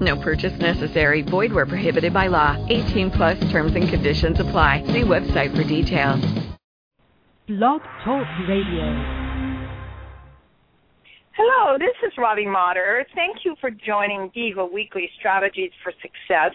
No purchase necessary. Void where prohibited by law. 18 plus terms and conditions apply. See website for details. Blog Talk Radio. Hello, this is Robbie Motter. Thank you for joining Diva Weekly Strategies for Success.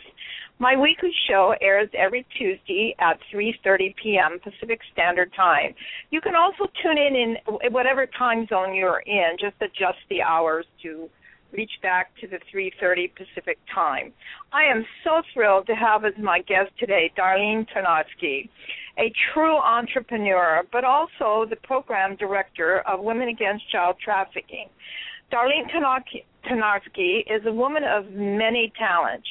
My weekly show airs every Tuesday at 3:30 p.m. Pacific Standard Time. You can also tune in in whatever time zone you're in. Just adjust the hours to reach back to the 3:30 Pacific time. I am so thrilled to have as my guest today Darlene Tarnoski, a true entrepreneur, but also the program director of Women Against Child Trafficking. Darlene Tarnoski is a woman of many talents.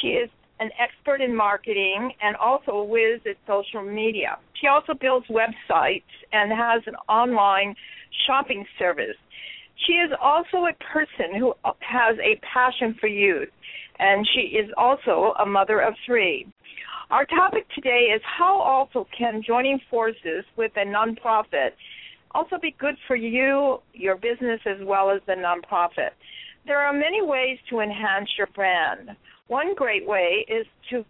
She is an expert in marketing and also a whiz at social media. She also builds websites and has an online shopping service. She is also a person who has a passion for youth, and she is also a mother of three. Our topic today is how also can joining forces with a nonprofit also be good for you, your business, as well as the nonprofit. There are many ways to enhance your brand. One great way is to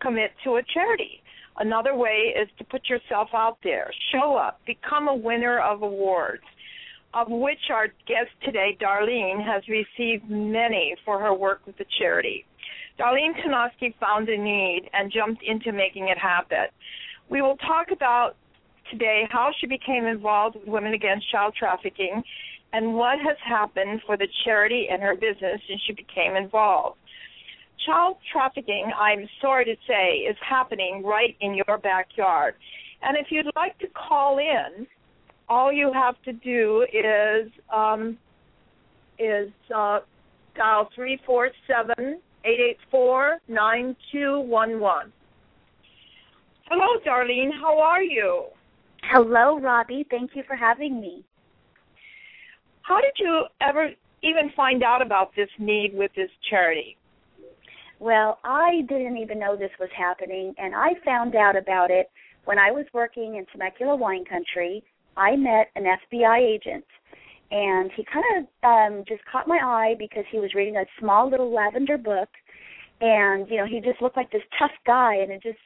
commit to a charity. Another way is to put yourself out there, show up, become a winner of awards of which our guest today, Darlene, has received many for her work with the charity. Darlene Tarnoski found a need and jumped into making it happen. We will talk about today how she became involved with Women Against Child Trafficking and what has happened for the charity and her business since she became involved. Child trafficking, I'm sorry to say, is happening right in your backyard. And if you'd like to call in, all you have to do is um, is uh, dial three four seven eight eight four nine two one one. Hello, Darlene. How are you? Hello, Robbie. Thank you for having me. How did you ever even find out about this need with this charity? Well, I didn't even know this was happening, and I found out about it when I was working in Temecula wine country I met an FBI agent, and he kind of um, just caught my eye because he was reading a small little lavender book, and you know he just looked like this tough guy, and it just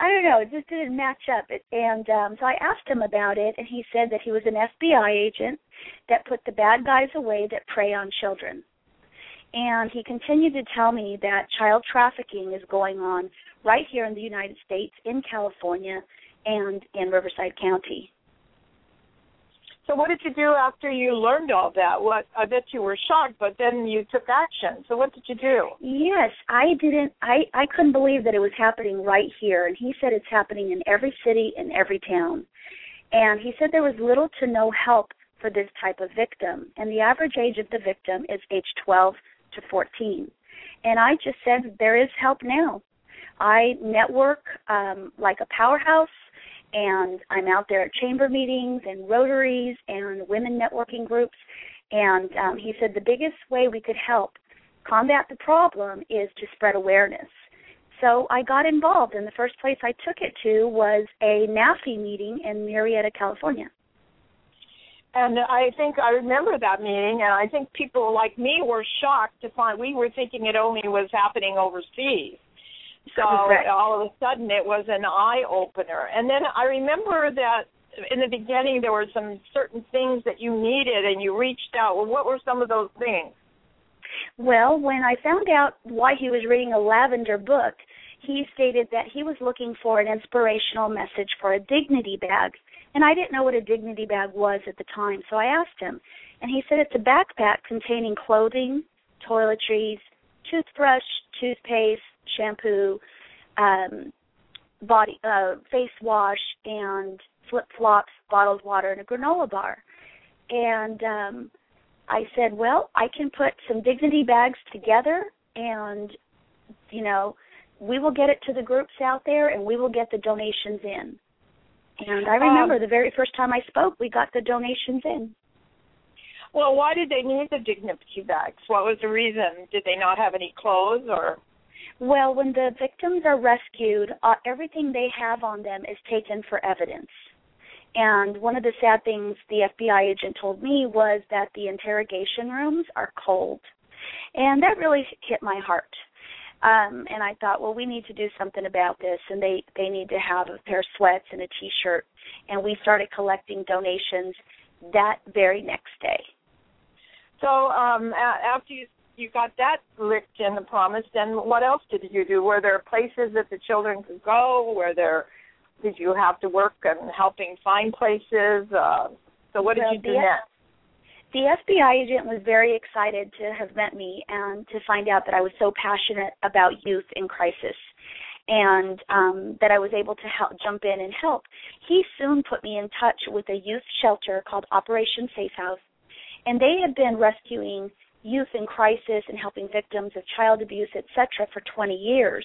I don't know, it just didn't match up. It, and um, so I asked him about it, and he said that he was an FBI agent that put the bad guys away that prey on children. And he continued to tell me that child trafficking is going on right here in the United States, in California, and in Riverside County. So what did you do after you learned all that? What I bet you were shocked, but then you took action. So what did you do? Yes, I didn't I I couldn't believe that it was happening right here and he said it's happening in every city and every town. And he said there was little to no help for this type of victim and the average age of the victim is age 12 to 14. And I just said there is help now. I network um like a powerhouse and I'm out there at chamber meetings and rotaries and women networking groups. And um, he said the biggest way we could help combat the problem is to spread awareness. So I got involved, and the first place I took it to was a NAFE meeting in Murrieta, California. And I think I remember that meeting, and I think people like me were shocked to find we were thinking it only was happening overseas. So Correct. all of a sudden it was an eye opener. And then I remember that in the beginning there were some certain things that you needed and you reached out. Well, what were some of those things? Well, when I found out why he was reading a lavender book, he stated that he was looking for an inspirational message for a dignity bag. And I didn't know what a dignity bag was at the time, so I asked him. And he said it's a backpack containing clothing, toiletries, toothbrush, toothpaste, shampoo, um, body uh, face wash, and flip flops, bottled water, and a granola bar. And um, I said, well, I can put some dignity bags together, and you know, we will get it to the groups out there, and we will get the donations in. And I remember um, the very first time I spoke, we got the donations in. Well, why did they need the dignity bags? What was the reason? Did they not have any clothes or? Well, when the victims are rescued, uh, everything they have on them is taken for evidence. And one of the sad things the FBI agent told me was that the interrogation rooms are cold. And that really hit my heart. Um, and I thought, well, we need to do something about this, and they they need to have a pair of sweats and a T-shirt. And we started collecting donations that very next day. So um, after you you got that licked in the promise, then what else did you do? Were there places that the children could go? Were there did you have to work on helping find places? Uh, so what did well, you do the, next? The FBI agent was very excited to have met me and to find out that I was so passionate about youth in crisis and um, that I was able to help jump in and help. He soon put me in touch with a youth shelter called Operation Safe House and they had been rescuing youth in crisis and helping victims of child abuse, etc., for 20 years.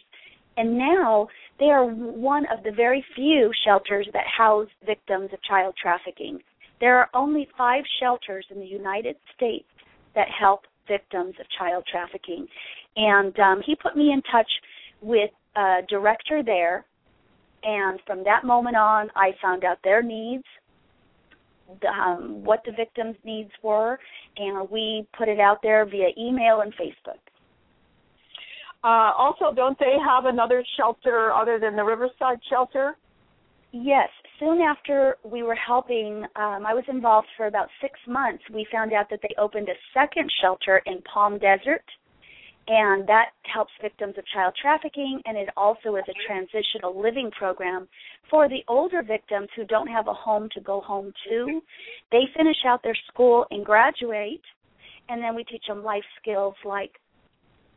And now they are one of the very few shelters that house victims of child trafficking. There are only five shelters in the United States that help victims of child trafficking. And um, he put me in touch with a director there. And from that moment on, I found out their needs um, what the victim's needs were, and we put it out there via email and Facebook. Uh, also, don't they have another shelter other than the Riverside shelter? Yes. Soon after we were helping, um, I was involved for about six months. We found out that they opened a second shelter in Palm Desert and that helps victims of child trafficking and it also is a transitional living program for the older victims who don't have a home to go home to. They finish out their school and graduate and then we teach them life skills like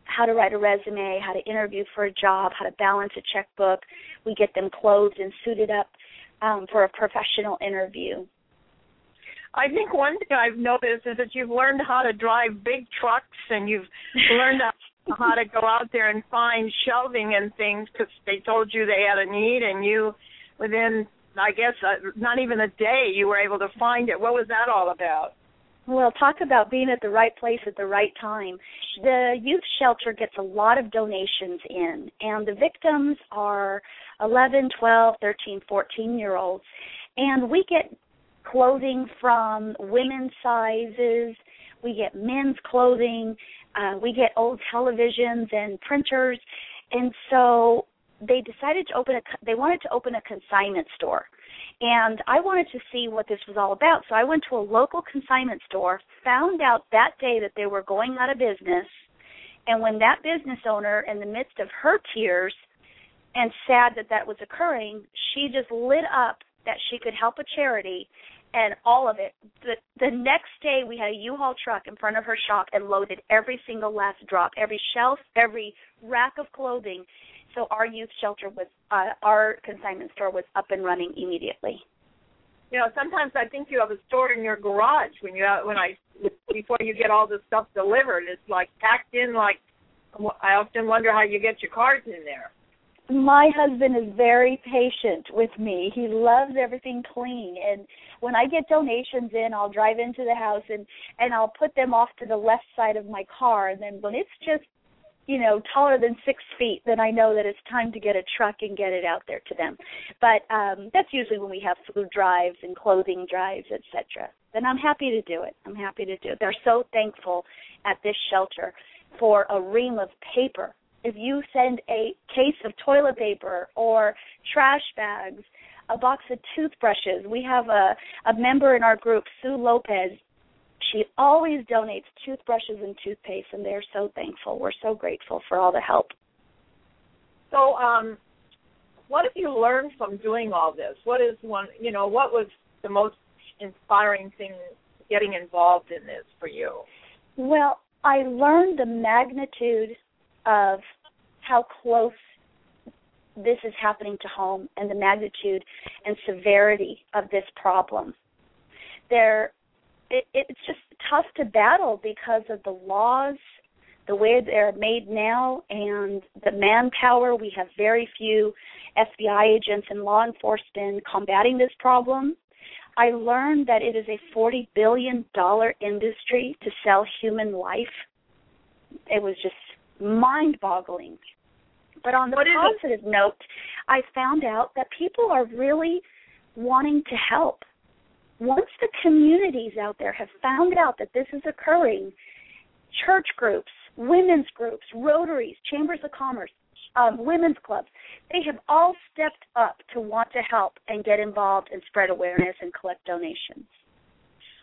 how to write a resume how to interview for a job how to balance a checkbook. We get them clothed and suited up um, for a professional interview I think one thing I've noticed is that you've learned how to drive big trucks and you've learned how to go out there and find shelving and things because they told you they had a need and you, within, I guess, uh, not even a day, you were able to find it. What was that all about? Well, talk about being at the right place at the right time. The youth shelter gets a lot of donations in, and the victims are 11, 12, 13, 14 year olds. And we get clothing from women's sizes, we get men's clothing, uh, we get old televisions and printers, and so they decided to open a they wanted to open a consignment store. And I wanted to see what this was all about. So I went to a local consignment store, found out that day that they were going out of business, and when that business owner, in the midst of her tears and sad that that was occurring, she just lit up that she could help a charity and all of it. The the next day we had a U-Haul truck in front of her shop and loaded every single last drop, every shelf, every rack of clothing. So our youth shelter was uh, our consignment store was up and running immediately. You know, sometimes I think you have a store in your garage when you when I before you get all the stuff delivered. It's like packed in like I often wonder how you get your cars in there my husband is very patient with me. He loves everything clean. And when I get donations in, I'll drive into the house and and I'll put them off to the left side of my car. And then when it's just you know taller than six feet then i know that it's time to get a truck and get it out there to them. But um that's usually when we have food drives and clothing drives etc then i'm happy to do it. I'm happy to do it. They're so thankful at this shelter for a ream of paper if you send a case of toilet paper or trash bags, a box of toothbrushes, we have a, a member in our group, Sue Lopez. She always donates toothbrushes and toothpaste, and they're so thankful. We're so grateful for all the help. So, um, what have you learned from doing all this? What is one, you know, what was the most inspiring thing getting involved in this for you? Well, I learned the magnitude of how close this is happening to home and the magnitude and severity of this problem. There, it, it's just tough to battle because of the laws, the way they're made now and the manpower, we have very few FBI agents and law enforcement combating this problem. I learned that it is a $40 billion industry to sell human life. It was just mind boggling. But on the positive note, I found out that people are really wanting to help. Once the communities out there have found out that this is occurring, church groups, women's groups, rotaries, chambers of commerce, um, women's clubs, they have all stepped up to want to help and get involved and spread awareness and collect donations.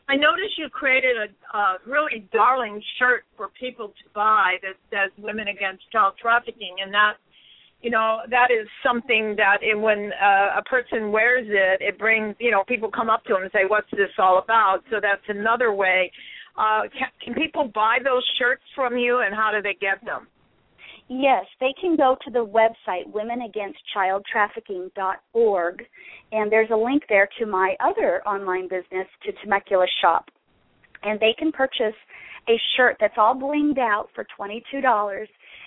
I noticed you created a, a really darling shirt for people to buy that says "Women Against Child Trafficking," and that, you know, that is something that it, when uh, a person wears it, it brings, you know, people come up to them and say, "What's this all about?" So that's another way. Uh, can, can people buy those shirts from you, and how do they get them? Yes, they can go to the website womenagainstchildtrafficking.org, and there's a link there to my other online business, to Temecula Shop. And they can purchase a shirt that's all blinged out for $22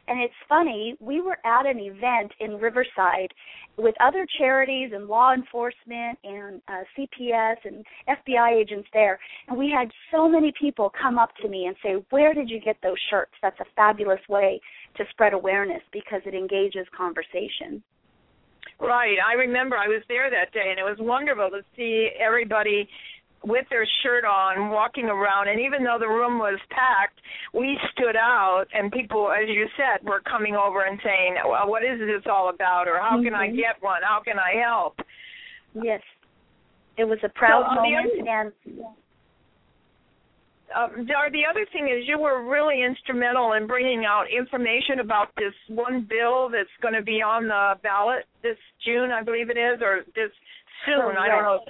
and it's funny, we were at an event in Riverside with other charities and law enforcement and uh, CPS and FBI agents there, and we had so many people come up to me and say, "Where did you get those shirts?" That's a fabulous way to spread awareness because it engages conversation. Right. I remember I was there that day and it was wonderful to see everybody with their shirt on, walking around, and even though the room was packed, we stood out, and people, as you said, were coming over and saying, "Well, what is this all about?" or "How mm-hmm. can I mm-hmm. get one? How can I help?" Yes, it was a proud so, moment, other, and. Um, the other thing is you were really instrumental in bringing out information about this one bill that's going to be on the ballot this June, I believe it is, or this soon. I don't know.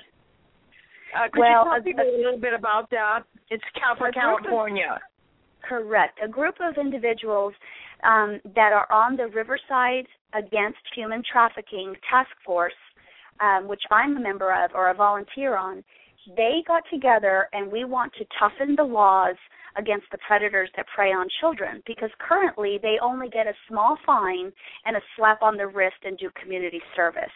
Uh, could well, you tell people a, a little bit about that? It's Cal for California. Of, correct. A group of individuals um, that are on the Riverside Against Human Trafficking Task Force, um, which I'm a member of or a volunteer on, they got together and we want to toughen the laws against the predators that prey on children because currently they only get a small fine and a slap on the wrist and do community service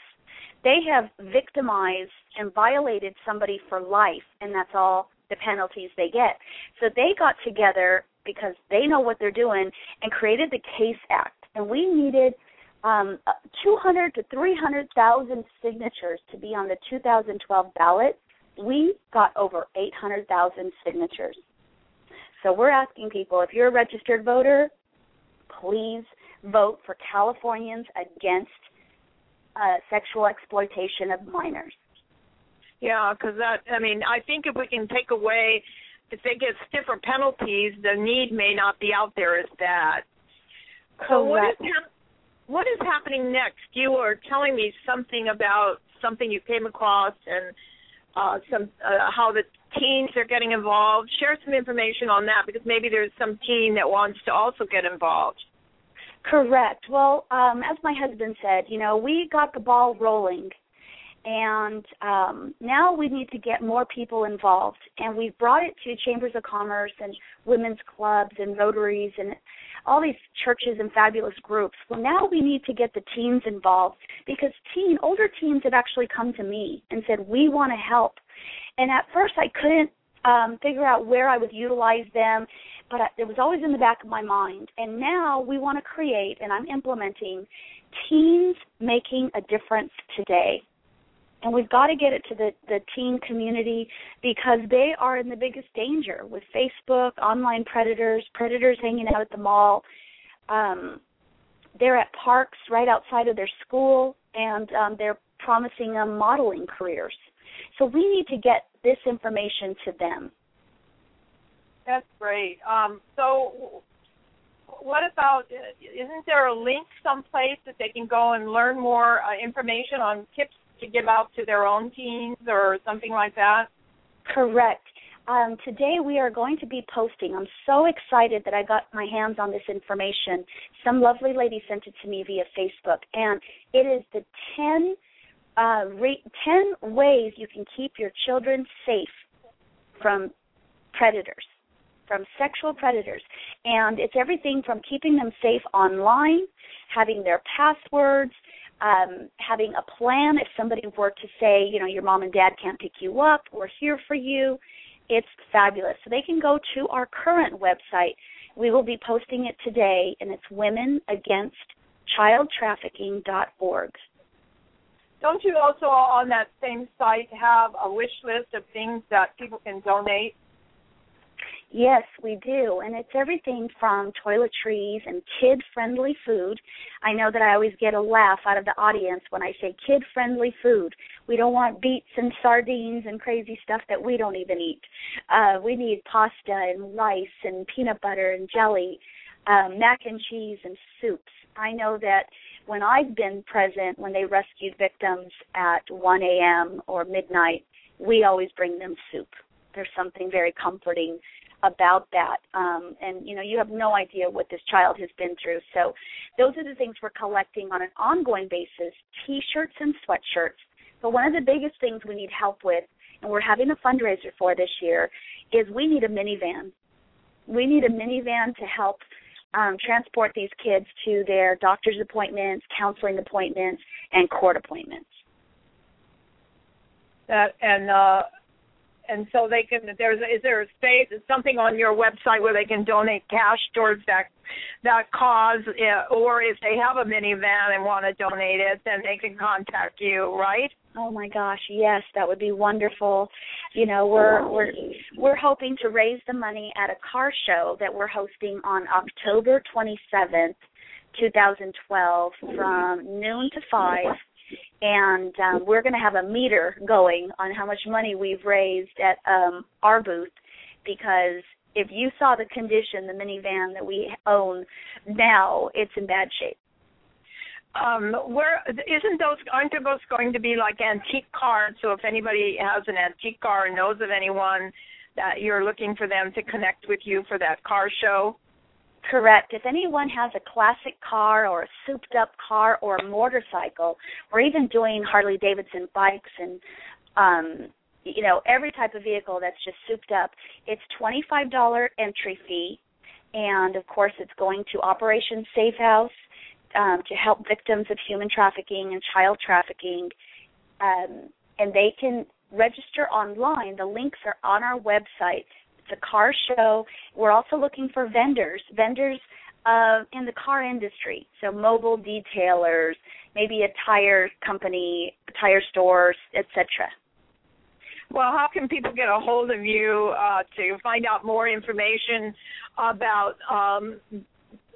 they have victimized and violated somebody for life, and that's all the penalties they get. So they got together because they know what they're doing and created the CASE Act, and we needed um, 200 to 300,000 signatures to be on the 2012 ballot. We got over 800,000 signatures. So we're asking people if you're a registered voter, please vote for Californians against uh, sexual exploitation of minors. Yeah, because that, I mean, I think if we can take away, if they get stiffer penalties, the need may not be out there as bad. So what is, hap- what is happening next? You are telling me something about something you came across and uh, some uh, how the teens are getting involved. Share some information on that because maybe there's some teen that wants to also get involved. Correct. Well, um, as my husband said, you know, we got the ball rolling, and um, now we need to get more people involved. And we've brought it to chambers of commerce and women's clubs and rotaries and all these churches and fabulous groups. Well, now we need to get the teens involved because teen, older teens have actually come to me and said we want to help. And at first, I couldn't um, figure out where I would utilize them but it was always in the back of my mind. And now we want to create, and I'm implementing, teens making a difference today. And we've got to get it to the, the teen community because they are in the biggest danger with Facebook, online predators, predators hanging out at the mall. Um, they're at parks right outside of their school, and um, they're promising them modeling careers. So we need to get this information to them. That's great. Um, so, what about? Isn't there a link someplace that they can go and learn more uh, information on tips to give out to their own teens or something like that? Correct. Um, today we are going to be posting. I'm so excited that I got my hands on this information. Some lovely lady sent it to me via Facebook, and it is the 10, uh, re- 10 ways you can keep your children safe from predators from sexual predators. And it's everything from keeping them safe online, having their passwords, um, having a plan if somebody were to say, you know, your mom and dad can't pick you up, we're here for you. It's fabulous. So they can go to our current website. We will be posting it today, and it's womenagainstchildtrafficking.org. Don't you also on that same site have a wish list of things that people can donate? Yes, we do. And it's everything from toiletries and kid friendly food. I know that I always get a laugh out of the audience when I say kid friendly food. We don't want beets and sardines and crazy stuff that we don't even eat. Uh, we need pasta and rice and peanut butter and jelly, um, mac and cheese and soups. I know that when I've been present when they rescued victims at 1 a.m. or midnight, we always bring them soup. There's something very comforting about that. Um, and you know, you have no idea what this child has been through. So those are the things we're collecting on an ongoing basis: t-shirts and sweatshirts. But one of the biggest things we need help with, and we're having a fundraiser for this year, is we need a minivan. We need a minivan to help um, transport these kids to their doctor's appointments, counseling appointments, and court appointments. That and uh, and so they can there's is there a space Is something on your website where they can donate cash towards that that cause uh, or if they have a minivan and want to donate it then they can contact you right? Oh my gosh yes that would be wonderful. You know we're we're we're hoping to raise the money at a car show that we're hosting on october 27th 2012 from noon to 5 and um, we're going to have a meter going on how much money we've raised at um, our booth because if you saw the condition the minivan that we own now it's in bad shape. Um where isn't those aren't those going to be like antique cars? So if anybody has an antique car and knows of anyone that you're looking for them to connect with you for that car show Correct. If anyone has a classic car or a souped up car or a motorcycle, or even doing Harley Davidson bikes and um you know, every type of vehicle that's just souped up, it's $25 entry fee and of course it's going to Operation Safe House um, to help victims of human trafficking and child trafficking. Um, and they can register online. The links are on our website it's a car show. We're also looking for vendors, vendors uh, in the car industry, so mobile detailers, maybe a tire company, tire stores, etc. Well, how can people get a hold of you uh, to find out more information about um,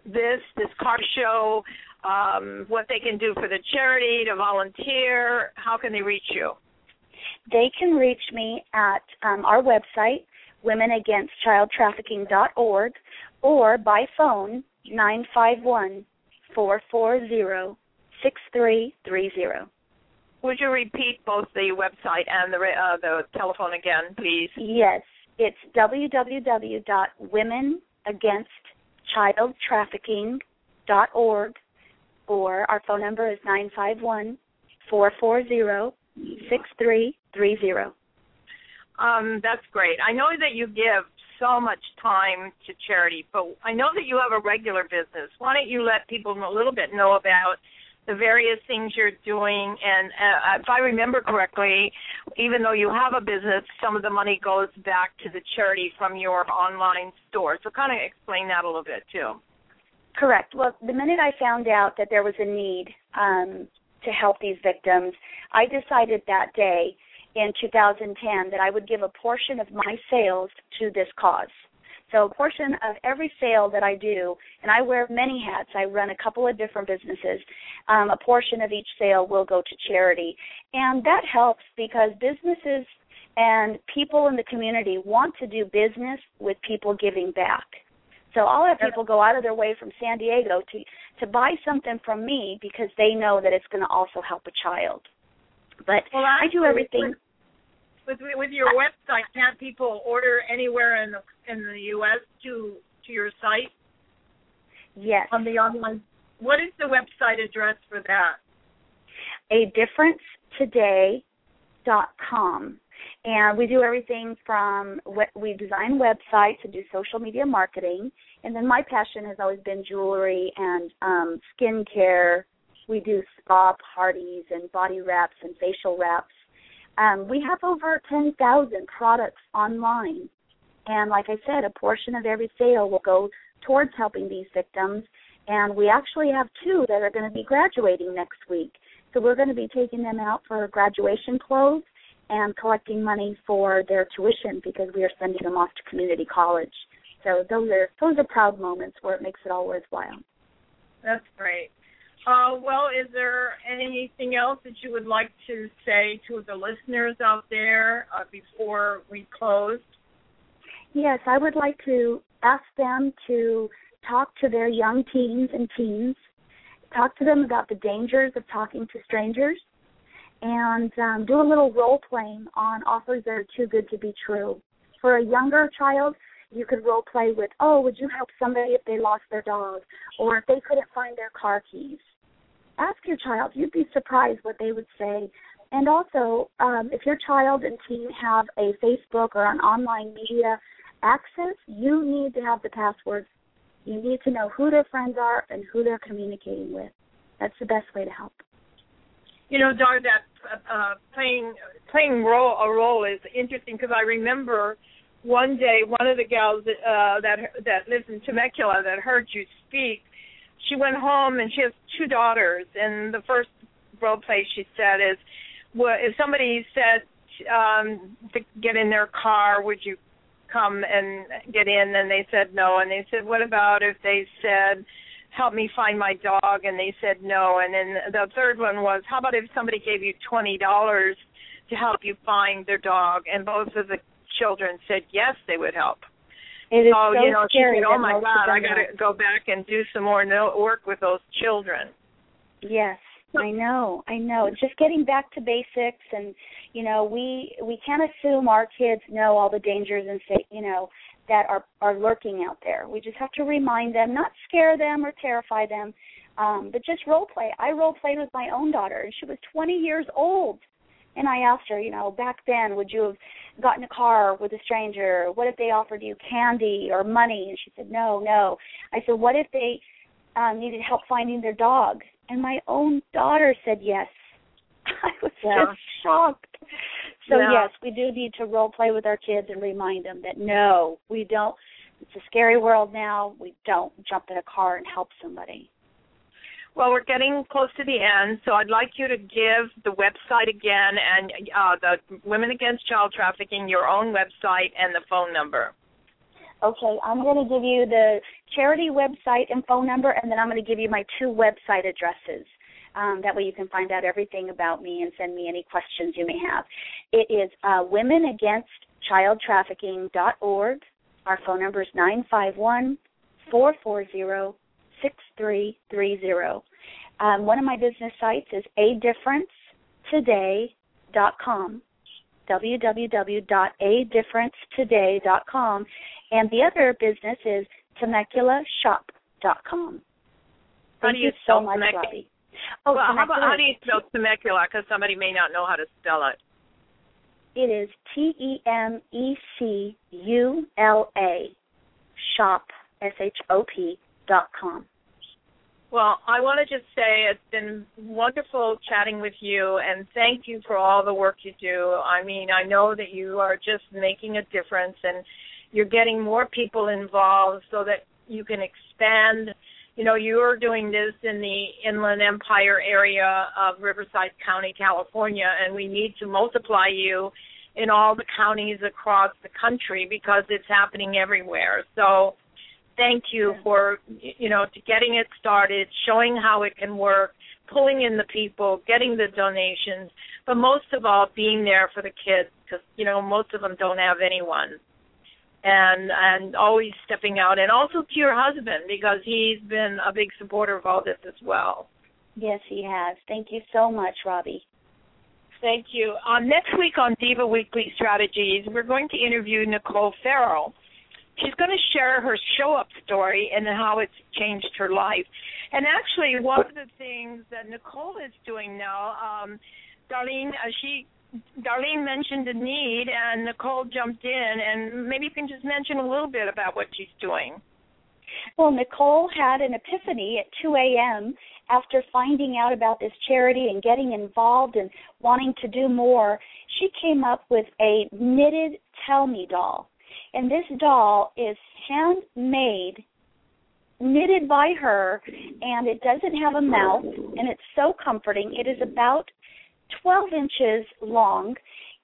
this this car show? Um, what they can do for the charity to volunteer? How can they reach you? They can reach me at um, our website, womenagainstchildtrafficking.org or by phone 951 440 6330. Would you repeat both the website and the uh, the telephone again, please? Yes, it's www.womenagainstchildtrafficking.org or our phone number is 951 440 6330. Um, that's great. I know that you give so much time to charity, but I know that you have a regular business. Why don't you let people a little bit know about the various things you're doing? And uh, if I remember correctly, even though you have a business, some of the money goes back to the charity from your online store. So kind of explain that a little bit too. Correct. Well, the minute I found out that there was a need um, to help these victims, I decided that day in 2010 that I would give a portion of my sales to this cause. So a portion of every sale that I do, and I wear many hats. I run a couple of different businesses. Um, a portion of each sale will go to charity, and that helps because businesses and people in the community want to do business with people giving back. So I'll have people go out of their way from San Diego to to buy something from me because they know that it's going to also help a child. But well, I do everything. With with your website, can't people order anywhere in the in the U.S. to to your site? Yes. On the online. What is the website address for that? A difference today dot com And we do everything from we design websites and do social media marketing. And then my passion has always been jewelry and um, skincare. We do spa parties and body wraps and facial wraps. Um, we have over 10,000 products online. And like I said, a portion of every sale will go towards helping these victims. And we actually have two that are going to be graduating next week. So we're going to be taking them out for graduation clothes and collecting money for their tuition because we are sending them off to community college. So those are those are proud moments where it makes it all worthwhile. That's great. Uh, well, is there anything else that you would like to say to the listeners out there uh, before we close? Yes, I would like to ask them to talk to their young teens and teens, talk to them about the dangers of talking to strangers, and um, do a little role playing on offers that are too good to be true. For a younger child, you could role play with, oh, would you help somebody if they lost their dog, or if they couldn't find their car keys? Ask your child. You'd be surprised what they would say. And also, um, if your child and teen have a Facebook or an online media access, you need to have the passwords. You need to know who their friends are and who they're communicating with. That's the best way to help. You know, Dar, that uh, playing playing role a role is interesting because I remember one day one of the gals that uh, that that lives in Temecula that heard you speak. She went home and she has two daughters, and the first role play she said is, well, if somebody said um to get in their car, would you come and get in? And they said no. And they said what about if they said help me find my dog and they said no. And then the third one was how about if somebody gave you twenty dollars to help you find their dog? And both of the children said yes they would help it is so, so you know scary she said oh my god i got to go back and do some more no- work with those children yes I know, I know. Just getting back to basics, and you know, we we can't assume our kids know all the dangers and say, you know, that are are lurking out there. We just have to remind them, not scare them or terrify them, um, but just role play. I role played with my own daughter, and she was 20 years old. And I asked her, you know, back then, would you have gotten a car with a stranger? What if they offered you candy or money? And she said, no, no. I said, what if they um, needed help finding their dog? and my own daughter said yes. I was yeah. just shocked. So yeah. yes, we do need to role play with our kids and remind them that no, we don't. It's a scary world now. We don't jump in a car and help somebody. Well, we're getting close to the end, so I'd like you to give the website again and uh, the Women Against Child Trafficking, your own website, and the phone number. Okay, I'm going to give you the charity website and phone number, and then I'm going to give you my two website addresses. Um, that way you can find out everything about me and send me any questions you may have. It is uh, womenagainstchildtrafficking.org. Our phone number is 951 440 6330. Um, one of my business sites is adifferencetoday.com www.adifferencetoday.com and the other business is TemeculaShop.com. Thank you, you so much, Temecula? Robbie. Oh, well, how, about, how do you spell Temecula? Because somebody may not know how to spell it. It is T E M E C U L A shop S H O P dot com. Well, I want to just say it's been wonderful chatting with you, and thank you for all the work you do. I mean, I know that you are just making a difference, and you're getting more people involved so that you can expand. You know, you're doing this in the Inland Empire area of Riverside County, California, and we need to multiply you in all the counties across the country because it's happening everywhere. So, thank you for you know to getting it started, showing how it can work, pulling in the people, getting the donations, but most of all being there for the kids because you know most of them don't have anyone and and always stepping out and also to your husband because he's been a big supporter of all this as well. Yes, he has. Thank you so much, Robbie. Thank you. Um, next week on Diva Weekly Strategies, we're going to interview Nicole Farrell. She's going to share her show up story and how it's changed her life. And actually, one of the things that Nicole is doing now, um, Darlene, uh, she Darlene mentioned a need, and Nicole jumped in, and maybe you can just mention a little bit about what she's doing. Well, Nicole had an epiphany at 2 a.m. after finding out about this charity and getting involved and wanting to do more. She came up with a knitted Tell Me doll. And this doll is handmade, knitted by her, and it doesn't have a mouth, and it's so comforting. It is about 12 inches long,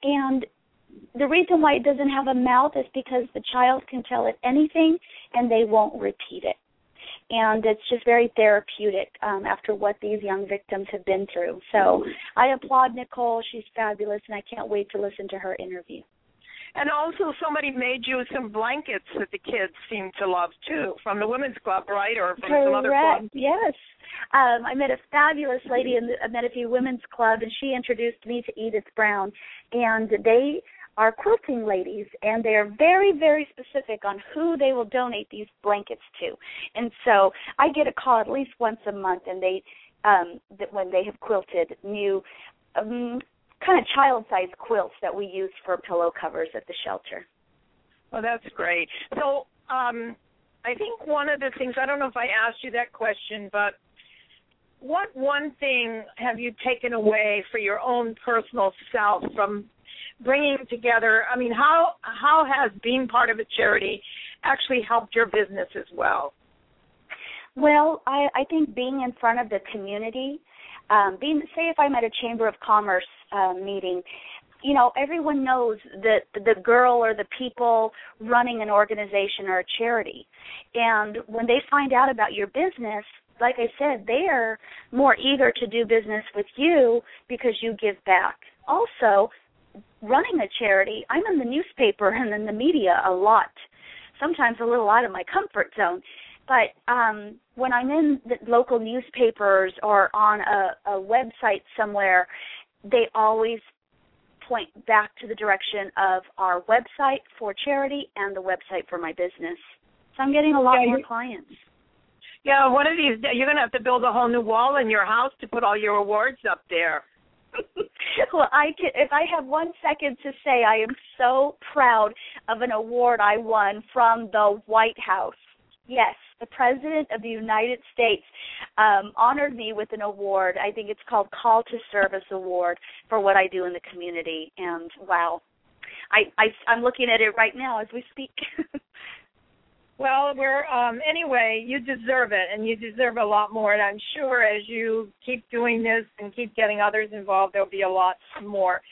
and the reason why it doesn't have a mouth is because the child can tell it anything and they won't repeat it. And it's just very therapeutic um, after what these young victims have been through. So I applaud Nicole. She's fabulous, and I can't wait to listen to her interview. And also, somebody made you some blankets that the kids seem to love too, from the women's club, right, or from Correct. some other club. Yes. Um, I met a fabulous lady in the I met a few women's club, and she introduced me to Edith Brown, and they are quilting ladies and they are very very specific on who they will donate these blankets to and so i get a call at least once a month and they um that when they have quilted new um kind of child sized quilts that we use for pillow covers at the shelter. Well that's great. So um i think one of the things i don't know if i asked you that question but what one thing have you taken away for your own personal self from bringing together i mean how how has being part of a charity actually helped your business as well? Well i i think being in front of the community um being say if i'm at a chamber of commerce uh, meeting you know everyone knows that the girl or the people running an organization or a charity and when they find out about your business like i said they are more eager to do business with you because you give back also running a charity, I'm in the newspaper and in the media a lot. Sometimes a little out of my comfort zone. But um when I'm in the local newspapers or on a, a website somewhere, they always point back to the direction of our website for charity and the website for my business. So I'm getting a lot yeah, more clients. Yeah, one of these you're going to have to build a whole new wall in your house to put all your awards up there. well, I can, if I have one second to say, I am so proud of an award I won from the White House. Yes, the President of the United States um, honored me with an award. I think it's called Call to Service Award for what I do in the community. And wow, I, I I'm looking at it right now as we speak. Well, we're um anyway, you deserve it and you deserve a lot more and I'm sure as you keep doing this and keep getting others involved there'll be a lot more.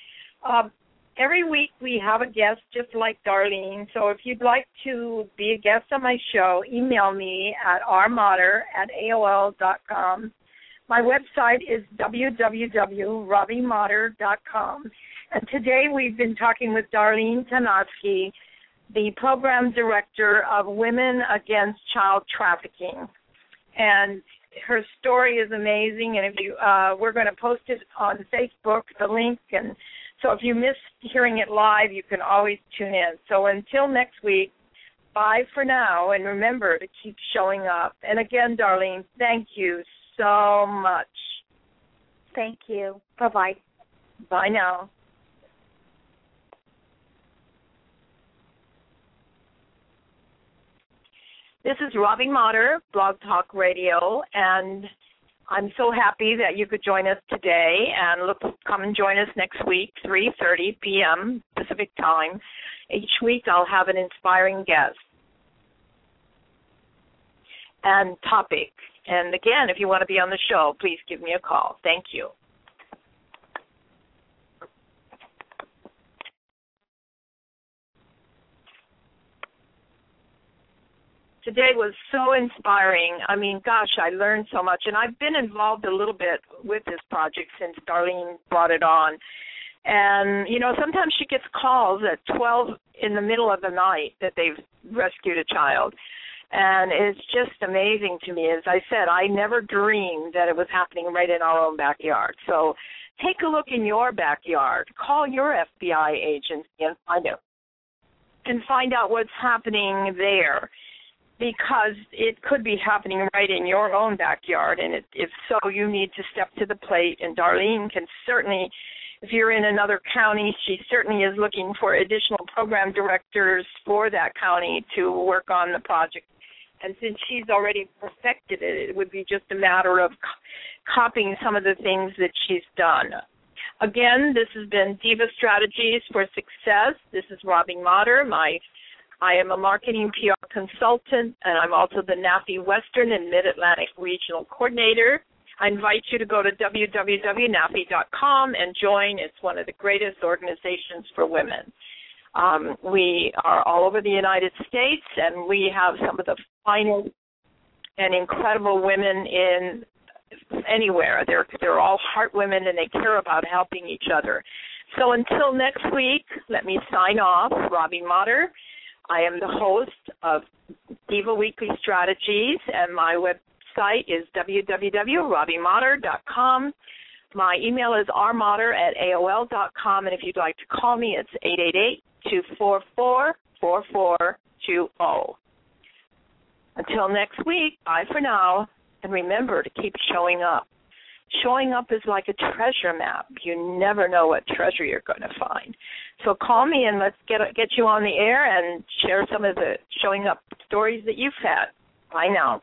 Um every week we have a guest just like Darlene. So if you'd like to be a guest on my show, email me at rmotter at AOL dot com. My website is www.robbiemotter.com. And today we've been talking with Darlene Tarnoski the program director of Women Against Child Trafficking. And her story is amazing and if you uh we're going to post it on Facebook the link and so if you miss hearing it live you can always tune in. So until next week bye for now and remember to keep showing up. And again Darlene, thank you so much. Thank you. Bye-bye. Bye now. This is Robbie Motter, Blog Talk Radio, and I'm so happy that you could join us today. And look, come and join us next week, 3:30 p.m. Pacific Time. Each week, I'll have an inspiring guest and topic. And again, if you want to be on the show, please give me a call. Thank you. Today was so inspiring. I mean, gosh, I learned so much, and I've been involved a little bit with this project since Darlene brought it on. And you know, sometimes she gets calls at 12 in the middle of the night that they've rescued a child. And it's just amazing to me. As I said, I never dreamed that it was happening right in our own backyard. So take a look in your backyard. Call your FBI agency and find out and find out what's happening there because it could be happening right in your own backyard and it, if so you need to step to the plate and Darlene can certainly if you're in another county, she certainly is looking for additional program directors for that county to work on the project. And since she's already perfected it, it would be just a matter of copying some of the things that she's done. Again, this has been Diva Strategies for Success. This is Robbie Motter. My I am a marketing PR consultant, and I'm also the NAFE Western and Mid Atlantic Regional Coordinator. I invite you to go to www.nafe.com and join. It's one of the greatest organizations for women. Um, we are all over the United States, and we have some of the finest and incredible women in anywhere. They're they're all heart women, and they care about helping each other. So until next week, let me sign off. Robbie Motter. I am the host of Diva Weekly Strategies, and my website is www.robbiemotter.com. My email is rmotter at aol.com, and if you'd like to call me, it's 888-244-4420. Until next week, bye for now, and remember to keep showing up. Showing up is like a treasure map. You never know what treasure you're going to find. So call me and let's get get you on the air and share some of the showing up stories that you've had. Bye now.